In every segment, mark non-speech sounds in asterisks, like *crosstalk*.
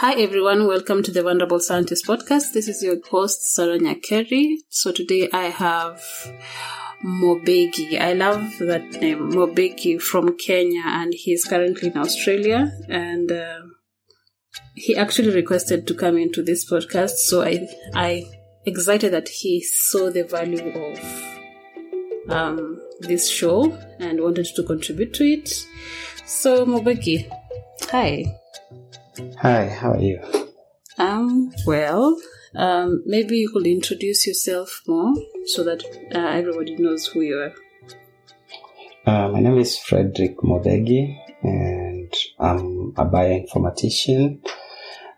Hi everyone, welcome to the Vulnerable Scientist podcast. This is your host Sarah Nyakeri. So today I have Mobegi. I love that name, Mobegi from Kenya, and he's currently in Australia. And uh, he actually requested to come into this podcast, so I I excited that he saw the value of um, this show and wanted to contribute to it. So Mobegi, hi. Hi, how are you? Um, well, um, maybe you could introduce yourself more so that uh, everybody knows who you are. Uh, my name is Fredrick Mobegi, and I'm a bioinformatician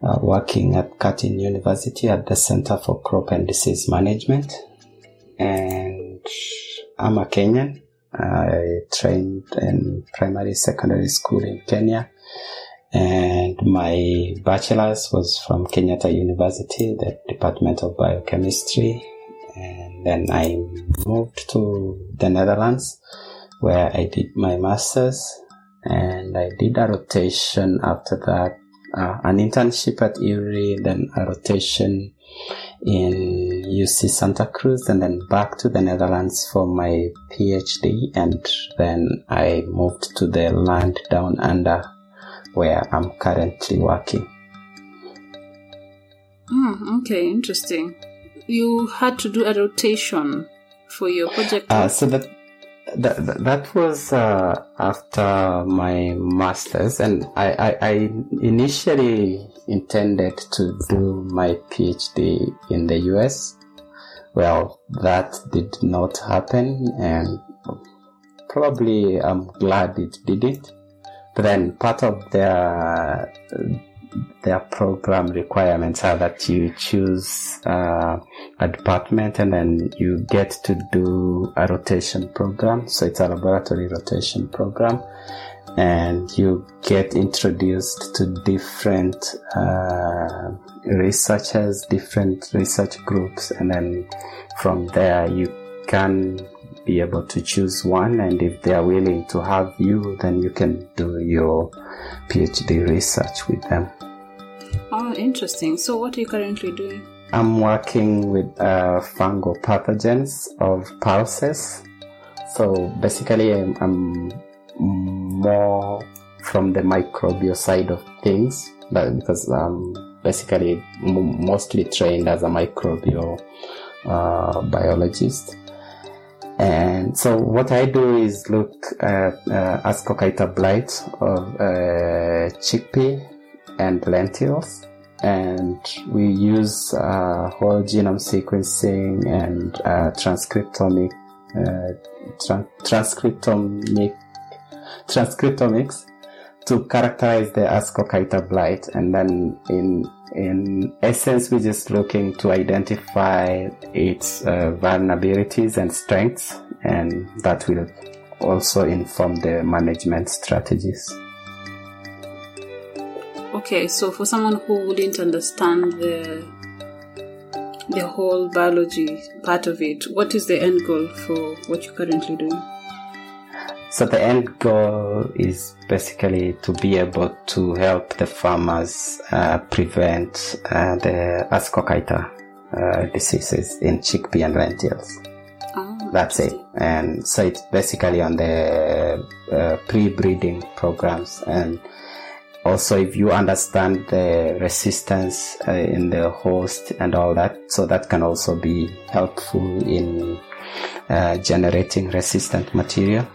uh, working at Curtin University at the Center for Crop and Disease Management. And I'm a Kenyan. I trained in primary secondary school in Kenya and my bachelor's was from Kenyatta University, the Department of Biochemistry. And then I moved to the Netherlands where I did my master's and I did a rotation after that, uh, an internship at IRRI, then a rotation in UC Santa Cruz and then back to the Netherlands for my PhD. And then I moved to the land down under where I'm currently working. Mm, okay, interesting. You had to do a rotation for your project. Uh, so that that, that was uh, after my master's, and I, I, I initially intended to do my PhD in the US. Well, that did not happen, and probably I'm glad it didn't then part of their their program requirements are that you choose uh, a department and then you get to do a rotation program. So it's a laboratory rotation program, and you get introduced to different uh, researchers, different research groups, and then from there you can be able to choose one and if they are willing to have you then you can do your phd research with them. Oh interesting. So what are you currently doing? I'm working with uh, fungal pathogens of pulses. So basically I'm, I'm more from the microbial side of things but because i'm basically m- mostly trained as a microbial uh, biologist and so what I do is look at uh, Ascochyta blight of uh, chickpea and lentils. And we use uh, whole genome sequencing and uh, transcriptomic, uh, tra- transcriptomic, transcriptomics to characterize the Ascochyta blight. And then in in essence, we're just looking to identify its uh, vulnerabilities and strengths, and that will also inform the management strategies. Okay, so for someone who wouldn't understand the the whole biology part of it, what is the end goal for what you're currently doing? So the end goal is basically to be able to help the farmers uh, prevent uh, the Ascochyta uh, diseases in chickpea and lentils. Oh, That's it. And so it's basically on the uh, pre-breeding programs and also if you understand the resistance uh, in the host and all that so that can also be helpful in uh, generating resistant material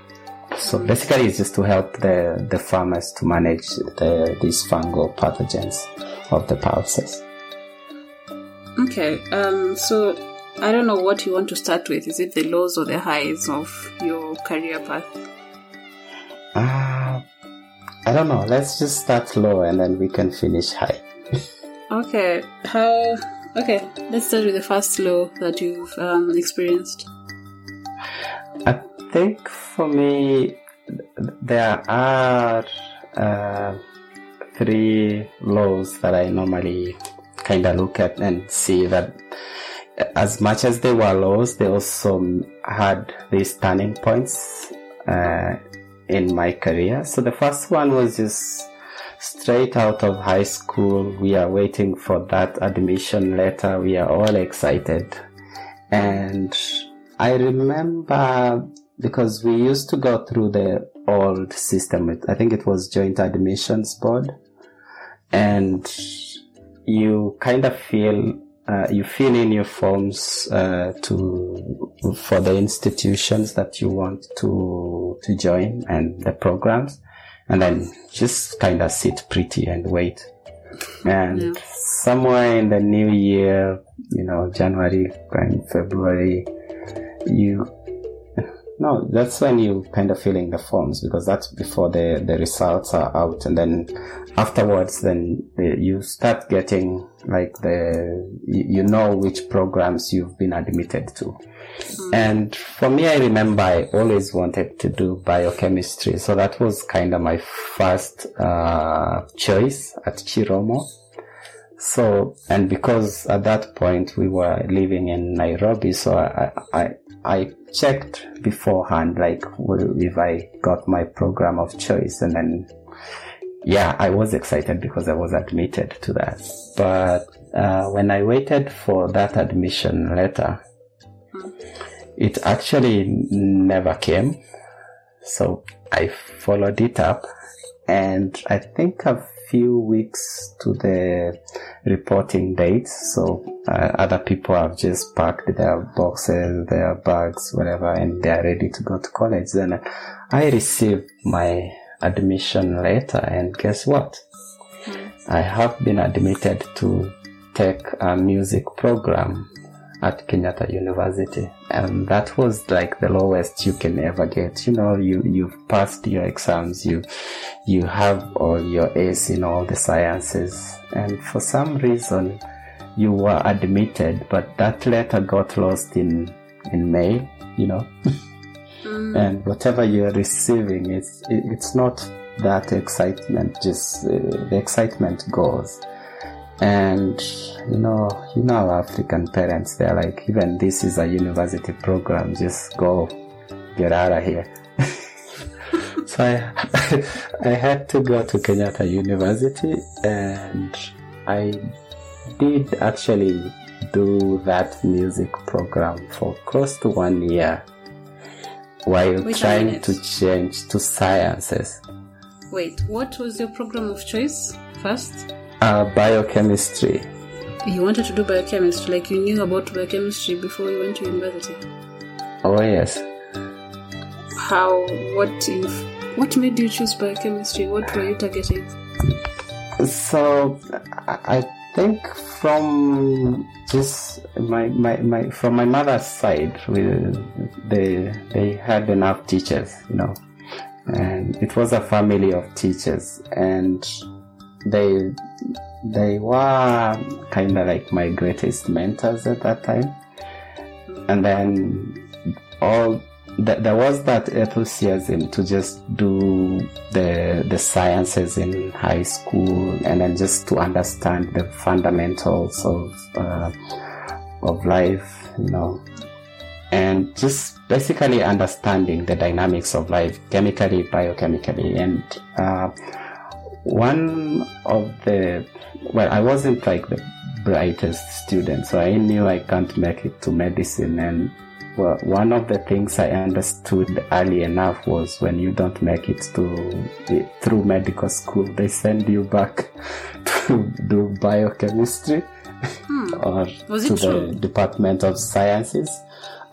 so basically it's just to help the, the farmers to manage the, these fungal pathogens of the pulses okay um, so i don't know what you want to start with is it the lows or the highs of your career path uh, I don't know. Let's just start low and then we can finish high. *laughs* okay. How? Okay. Let's start with the first low that you've um, experienced. Think for me, there are uh, three lows that I normally kind of look at and see that as much as they were lows, they also had these turning points uh, in my career. So the first one was just straight out of high school. We are waiting for that admission letter. We are all excited. And I remember because we used to go through the old system. I think it was joint admissions board and you kind of feel uh, you fill in your forms uh, to for the institutions that you want to to join and the programs, and then just kind of sit pretty and wait. And yeah. somewhere in the new year, you know, January and February, you no, that's when you kind of fill in the forms because that's before the, the results are out. And then afterwards, then you start getting like the, you know which programs you've been admitted to. Mm. And for me, I remember I always wanted to do biochemistry. So that was kind of my first, uh, choice at Chiromo. So, and because at that point we were living in Nairobi, so I, I, I checked beforehand, like if I got my program of choice, and then yeah, I was excited because I was admitted to that. But uh, when I waited for that admission letter, it actually never came. So I followed it up, and I think I've few weeks to the reporting date. So uh, other people have just packed their boxes, their bags, whatever, and they are ready to go to college. Then I received my admission letter, and guess what? I have been admitted to take a music program at Kenyatta University. And that was like the lowest you can ever get. You know, you, you've passed your exams, you, you have all your A's in all the sciences. And for some reason, you were admitted, but that letter got lost in, in mail, you know. mm. And whatever you're receiving, it's, it's not that excitement, just uh, the excitement goes and you know you know african parents they're like even this is a university program just go get out of here. *laughs* So I, *laughs* I had to go to kenyatta university and i did actually do that music program for close to one year while Wait trying to change to sciences. Wait what was your program of choice first uh, biochemistry. You wanted to do biochemistry, like you knew about biochemistry before you went to university. Oh yes. How? What? If, what made you choose biochemistry? What were you targeting? So, I think from just my, my, my from my mother's side, we, they they had enough teachers, you know, and it was a family of teachers, and they they were kind of like my greatest mentors at that time. And then all th- there was that enthusiasm to just do the the sciences in high school and then just to understand the fundamentals of uh, of life you know. And just basically understanding the dynamics of life chemically biochemically and uh, one of the well i wasn't like the brightest student so i knew i can't make it to medicine and well, one of the things I understood early enough was when you don't make it to through medical school, they send you back *laughs* to do biochemistry Hmm. or Was to the Department of Sciences.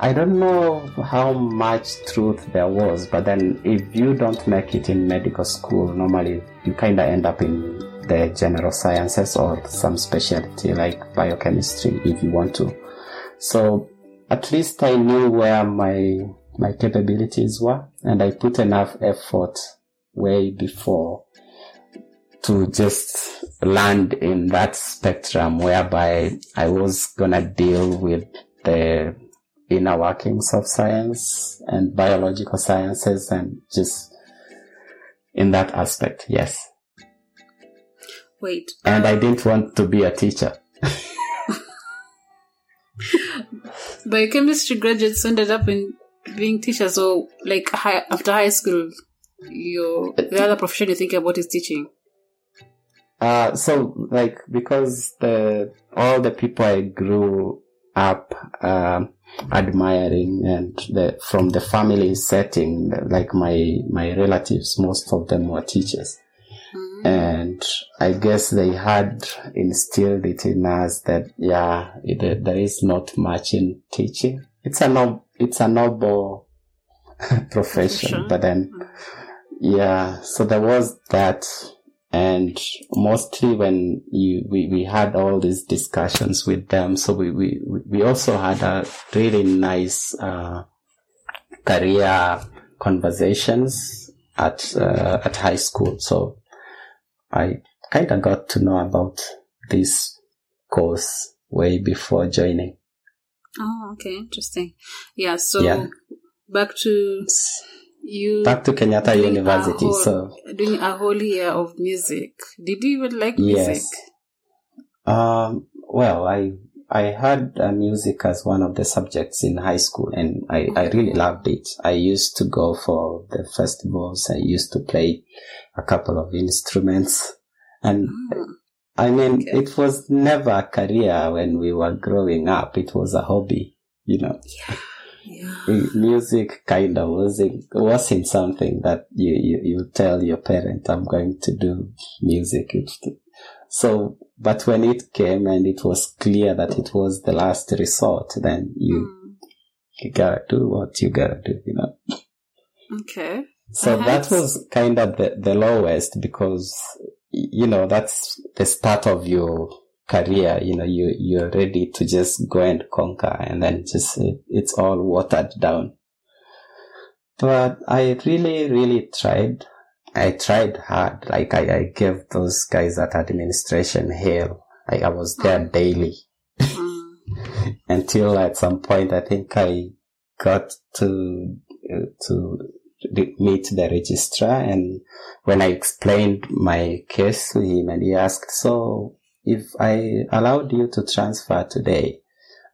I don't know how much truth there was, but then if you don't make it in medical school, normally you kind of end up in the general sciences or some specialty like biochemistry if you want to. So at least I knew where my my capabilities were, and I put enough effort way before to just land in that spectrum whereby I was gonna deal with the inner workings of science and biological sciences and just in that aspect, yes. Wait. And I didn't want to be a teacher. *laughs* Biochemistry graduates ended up in being teachers, so like high, after high school, your the other profession you think about is teaching. Uh, so like because the all the people I grew up um, admiring and the from the family setting, like my my relatives, most of them were teachers, and I guess they had instilled it in us that yeah, it, there is not much in teaching. It's a nob, it's a noble *laughs* profession, Profession. but then yeah, so there was that and mostly when you we, we had all these discussions with them so we we, we also had a really nice uh, career conversations at uh, at high school so i kind of got to know about this course way before joining Oh, okay, interesting. Yeah. So Yeah. back to you back to kenyatta university whole- so doing a whole year of music. Did you even like music? Yes. Um, well, I I had uh, music as one of the subjects in high school, and I, I really loved it. I used to go for the festivals. I used to play a couple of instruments, and Mm. I mean, Okay. it was never a career when we were growing up. It was a hobby, you know. Yeah. Music kind of wasn't wasn't something that you, you you tell your parent I'm going to do music. It's, so, but when it came and it was clear that it was the last resort, then you Mm. you gotta do what you gotta do, you know. Okay. So that was kind of the, the lowest because, you know, that's the start of your career. You know, you, you're ready to just go and conquer and then just, it, it's all watered down. But I really, really tried. I tried hard. Like I, I gave those guys at administration hell. Like I was there daily Mm. *laughs* until at some point I think I got to uh, to meet the registrar and when I explained my case to him and he asked so if I allowed you to transfer today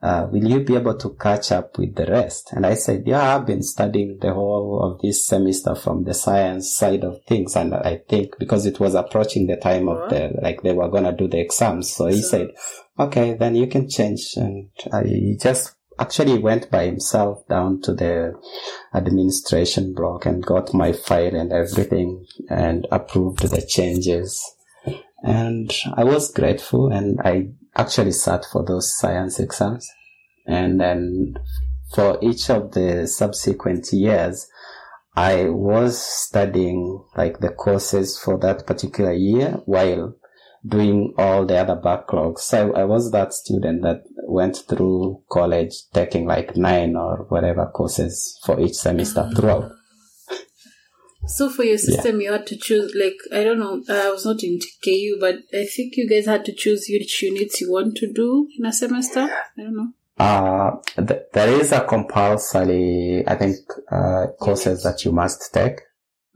uh, will you be able to catch up with the rest? And I said, yeah, I've been studying the whole of this semester from the science side of things. And I think because it was approaching the time of the, like they were going to do the exams. So he So- said, okay, then you can change. And I he just actually went by himself down to the administration block and got my file and everything and approved the changes. And I was grateful and I actually sat for those science exams. And then for each of the subsequent years, I was studying like the courses for that particular year while doing all the other backlogs. So I was that student that went through college taking like nine or whatever courses for each semester mm-hmm. throughout. So for your system, you had to choose. Like I don't know, I was not in KU, but I think you guys had to choose which units you want to do in a semester. I don't know. Uh, th- there is a compulsory, I think, uh, courses that you must take.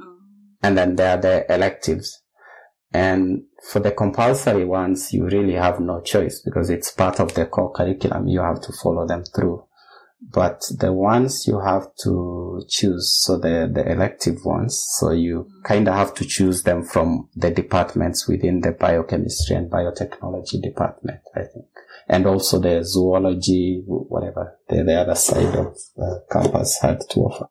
Um, and then there are the electives. And for the compulsory ones, you really have no choice because it's part of the core curriculum. You have to follow them through. But the ones you have to choose, so the, the elective ones, so you kind of have to choose them from the departments within the biochemistry and biotechnology department, I think. and also the zoology, whatever the, the other side of the campus had to offer.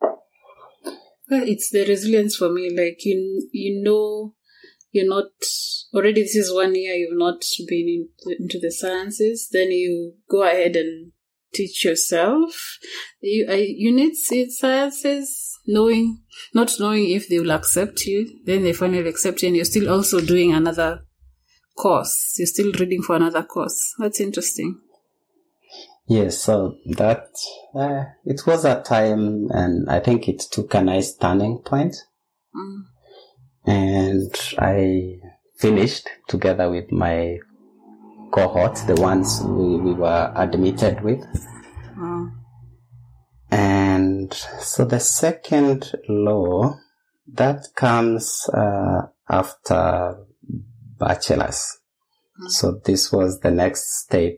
Well, it's the resilience for me. Like you, you know, you're not already. This is one year you've not been into, into the sciences. Then you go ahead and teach yourself. You, uh, you need sciences, knowing, not knowing if they will accept you. Then they finally accept you, and you're still also doing another course. You're still reading for another course. That's interesting. Yes, so that uh, it was a time, and I think it took a nice turning point. Mm. And I finished together with my cohort, the ones we, we were admitted with. And so the second law that comes uh, after bachelor's. Mm. So this was the next step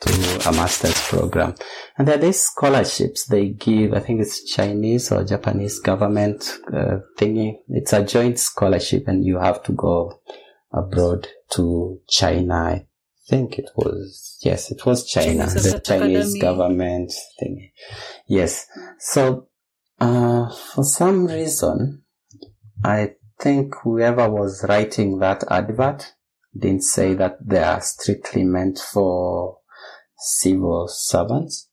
to a master's program. And there are these scholarships they give, I think it's Chinese or Japanese government uh, thingy. It's a joint scholarship and you have to go abroad to China. Think it was, yes, it was China, Chinese the Chinese Academy. government thing. Yes. So, uh, for some reason, I think whoever was writing that advert didn't say that they are strictly meant for civil servants.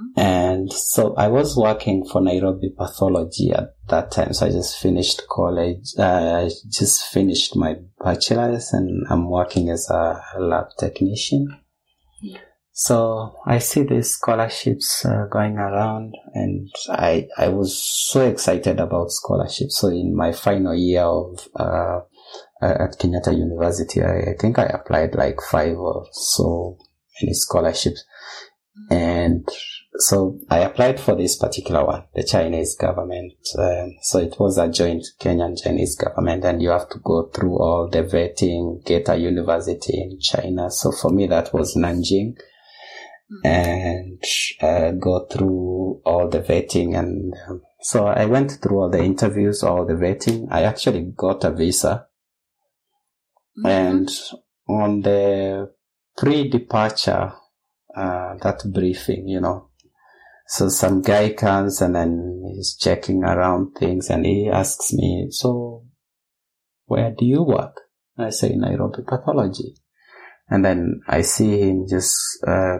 Mm-hmm. And so I was working for Nairobi Pathology at that time. So I just finished college. Uh, I just finished my bachelor's and I'm working as a lab technician. So I see these scholarships uh, going around and I, I was so excited about scholarships. So in my final year of, uh, at Kenyatta University, I, I think I applied like five or so any scholarships. And so I applied for this particular one, the Chinese government. Um, so it was a joint Kenyan Chinese government and you have to go through all the vetting, get a university in China. So for me, that was Nanjing mm-hmm. and uh, go through all the vetting. And um, so I went through all the interviews, all the vetting. I actually got a visa mm-hmm. and on the pre-departure, uh, that briefing, you know. So some guy comes and then he's checking around things and he asks me, so where do you work? I say Nairobi pathology. And then I see him just, uh,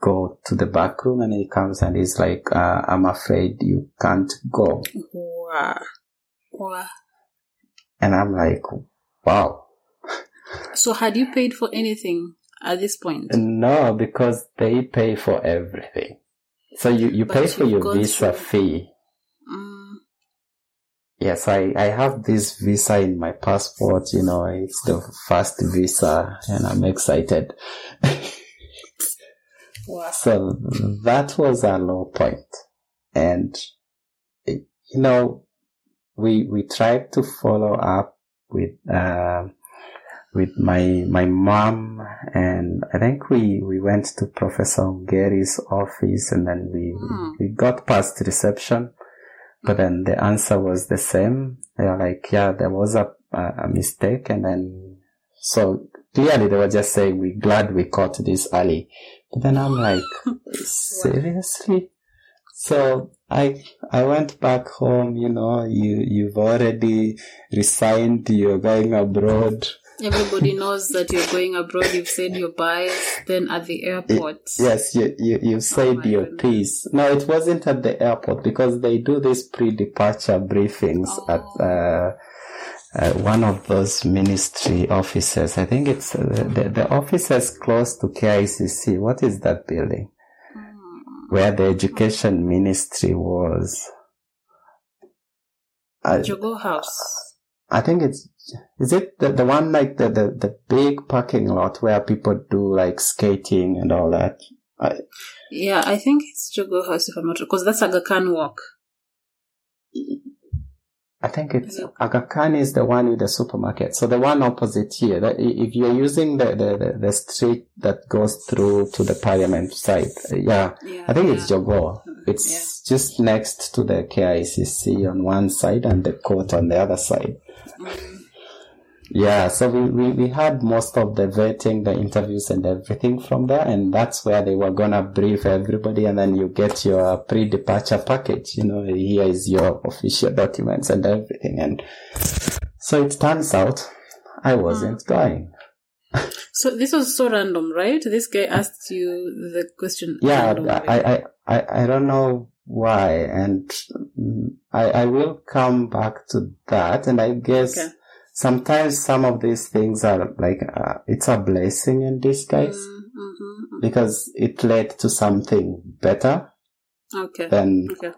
go to the back room and he comes and he's like, uh, I'm afraid you can't go. Wow. Wow. And I'm like, wow. So had you paid for anything at this point? No, because they pay for everything. So you, you pay for your visa fee. Mm. Yes, I, I have this visa in my passport, you know, it's the first visa and I'm excited. *laughs* wow. So that was a low point. And, you know, we, we tried to follow up with, uh, with my my mom and I think we we went to Professor Gary's office and then we mm. we got past reception but then the answer was the same. They were like yeah there was a a mistake and then so clearly they were just saying we're glad we caught this early. But then I'm like *laughs* seriously? So I I went back home you know you you've already resigned you're going abroad Everybody knows that you're going abroad. You've said your buys. Then at the airport. yes, you you you said oh your goodness. piece. No, it wasn't at the airport because they do these pre-departure briefings oh. at. Uh, uh, one of those ministry offices. I think it's uh, the, the offices close to KICC. What is that building? Mm. Where the education ministry was. Jogoo House. I think it's is it the, the one like the, the, the big parking lot where people do like skating and all that? I, yeah, I think it's Jogoo House if I'm not because that's Aga Khan Walk. I think it's yeah. Aga Khan is the one with the supermarket. So the one opposite here, that if you're using the, the, the, the, street that goes through to the parliament side, yeah, yeah I think yeah. it's Jogoo. It's just next to the KICC on one side and the court on the other side. Mm. Yeah, so we, we, we had most of the vetting, the interviews and everything from there. And that's where they were going to brief everybody. And then you get your pre-departure package. You know, here is your official documents and everything. And so it turns out I wasn't mm. going. So this was so random, right? This guy asked you the question. Yeah, I, I, I, I don't know why. And I, I will come back to that. And I guess okay sometimes some of these things are like uh, it's a blessing in disguise mm-hmm, mm-hmm. because it led to something better. Okay. Then okay.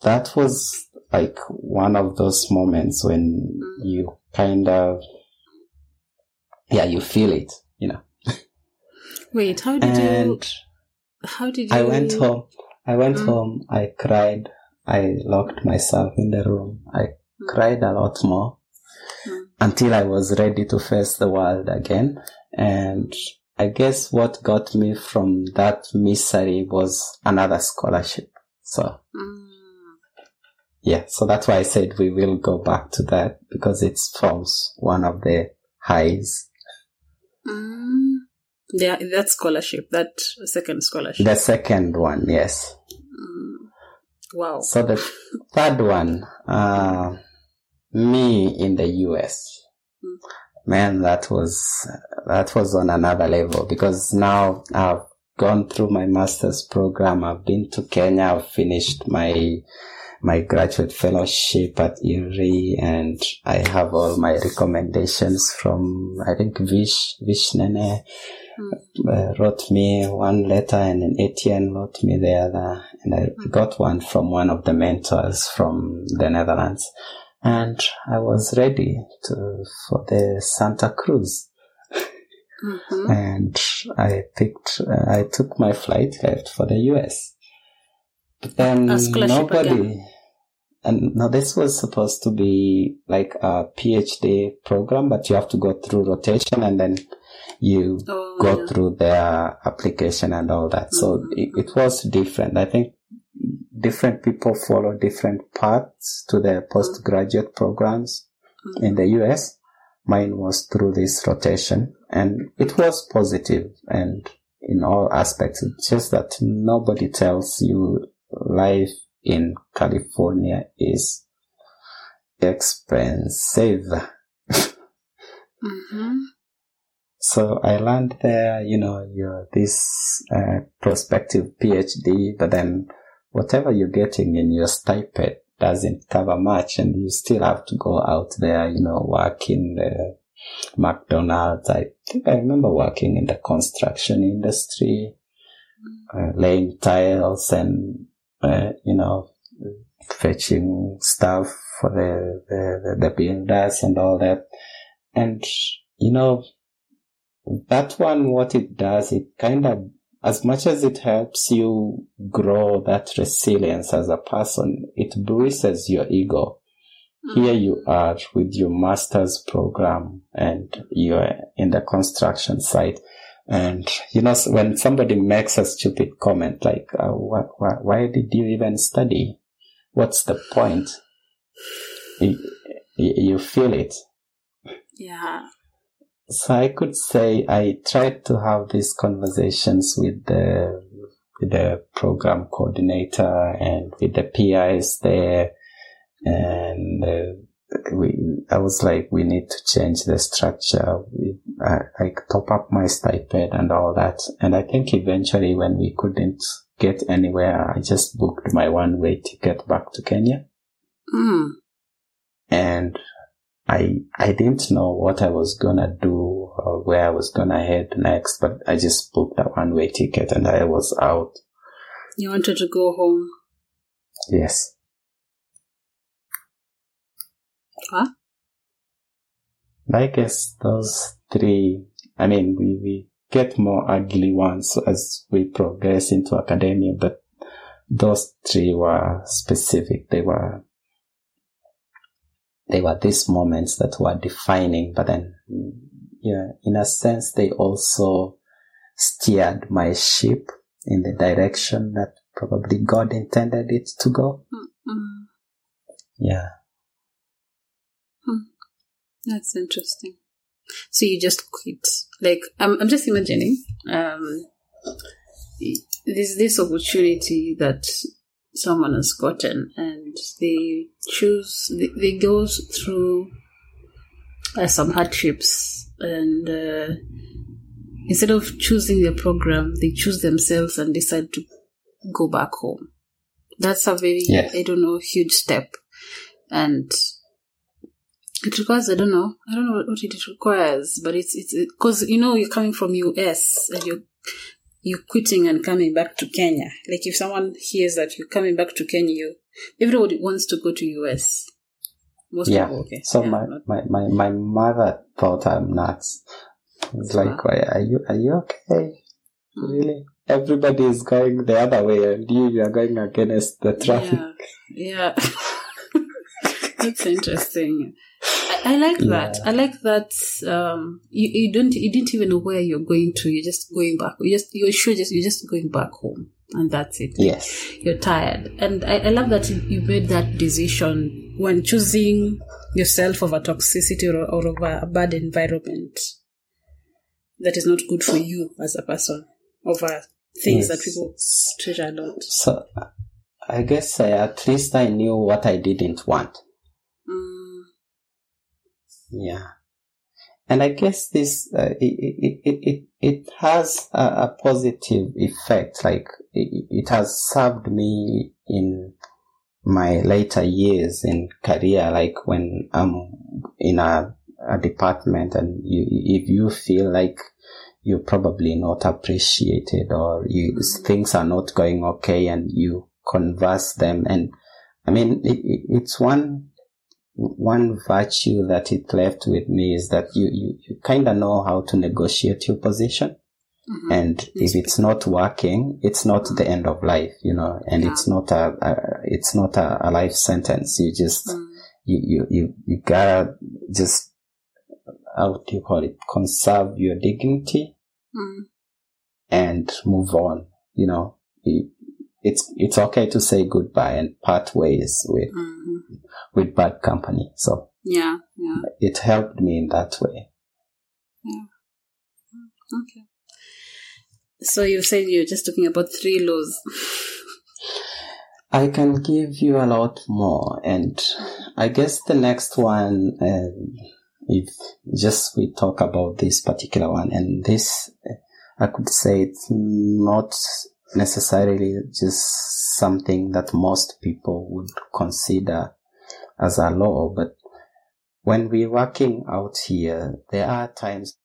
that was like one of those moments when mm. you kind of yeah you feel it you know wait how did you how did you i went home i went mm. home i cried i locked myself in the room i mm. cried a lot more until I was ready to face the world again. And I guess what got me from that misery was another scholarship. So, mm. yeah, so that's why I said we will go back to that because it forms one of the highs. Mm. Yeah, that scholarship, that second scholarship. The second one, yes. Mm. Wow. So the third one, uh, me in the US. Mm. Man, that was, that was on another level because now I've gone through my master's program. I've been to Kenya. I've finished my, my graduate fellowship at IRRI and I have all my recommendations from, I think Vish, Vishnene mm. uh, wrote me one letter and then Etienne wrote me the other and I mm. got one from one of the mentors from the Netherlands and I was ready to for the Santa Cruz. Mm-hmm. And I picked, uh, I took my flight, left for the US. But then nobody, again. and now this was supposed to be like a PhD program, but you have to go through rotation and then you oh, go yeah. through their application and all that. Mm-hmm. So it, it was different. I think different people follow different paths to their postgraduate programs mm-hmm. in the US. Mine was through this rotation and it was positive and in all aspects. It's just that nobody tells you life in California is expensive. mm-hmm. So I learned there, you know, you're this uh, prospective PhD, but then whatever you're getting in your stipend doesn't cover much and you still have to go out there, you know, work in the McDonald's. I think I remember working in the construction industry, uh, laying tiles and, uh, you know, fetching stuff for the, the, the builders and all that. And, you know, that one, what it does, it kind of as much as it helps you grow that resilience as a person, it bruises your ego. Mm. Here you are with your master's program and you're in the construction site. And, you know, when somebody makes a stupid comment like, uh, wh- wh- why did you even study? What's the point? *sighs* You, you feel it. Yeah. So I could say I tried to have these conversations with the with the program coordinator and with the PIs there, and uh, we I was like, we need to change the structure. We, I, I top up my stipend and all that, and I think eventually when we couldn't get anywhere, I just booked my one way ticket back to Kenya. Mm. And I I didn't know what I was gonna do or where I was gonna head next, but I just booked a one way ticket and I was out. You wanted to go home? Yes. Huh? I guess those three, I mean, we, we get more ugly ones as we progress into academia, but those three were specific. They were they were these moments that were defining, but then, yeah, in a sense, they also steered my ship in the direction that probably God intended it to go. Mm-hmm. Yeah. Hmm. That's interesting. So you just quit. Like I'm, I'm just imagining. Um, there's this opportunity that someone has gotten, and they choose. They, they go through uh, some hardships, and uh, instead of choosing the program, they choose themselves and decide to go back home. That's a very, Yes. I don't know, huge step, and it requires I don't know I don't know what it requires, but it's it's because you know you're coming from US and you're you're quitting and coming back to Kenya. Like if someone hears that you're coming back to Kenya, you everybody wants to go to US. Most Yeah. people, okay. So Yeah, my, my, my, my mother thought I'm nuts. It's like, why are you, are you okay? Really? Everybody is going the other way and you, you are going against the traffic. Yeah, yeah. *laughs* That's interesting. I, I like that. Yeah. I like that. Um, you, you don't you didn't even know where you're going to. You're just going back. You just you're sure just you're just going back home, and that's it. Yes. You're tired, and I, I love that you, made that decision when choosing yourself over toxicity or, or over a bad environment that is not good for you as a person over things that Yes. people treasure a lot. So I guess uh, at least I knew what I didn't want. Mm, Yeah. And I guess this, uh, it, it, it, it, it has a, a positive effect. Like it, it has served me in my later years in career. Like when I'm in a, a department and you, if you feel like you're probably not appreciated or you, things are not going okay and you converse them. And I mean, it, it, it's one, one virtue that it left with me is that you, you, you kind of know how to negotiate your position. mhm. And if it's not working, it's not the end of life, you know, and Yeah. it's not a, a it's not a, a life sentence. You just, Mm. you, you, you, you gotta just, how do you call it? Conserve your dignity Mm. and move on, you know. It's, it's okay to say goodbye and part ways with, Mhm. with bad company. So Yeah, yeah. it helped me in that way. Okay. So you said you're just talking about three laws. I can give you a lot more, and I guess the next one, um, if just we talk about this particular one, and this, I could say it's not necessarily just something that most people would consider as a law, but when we're working out here, there are times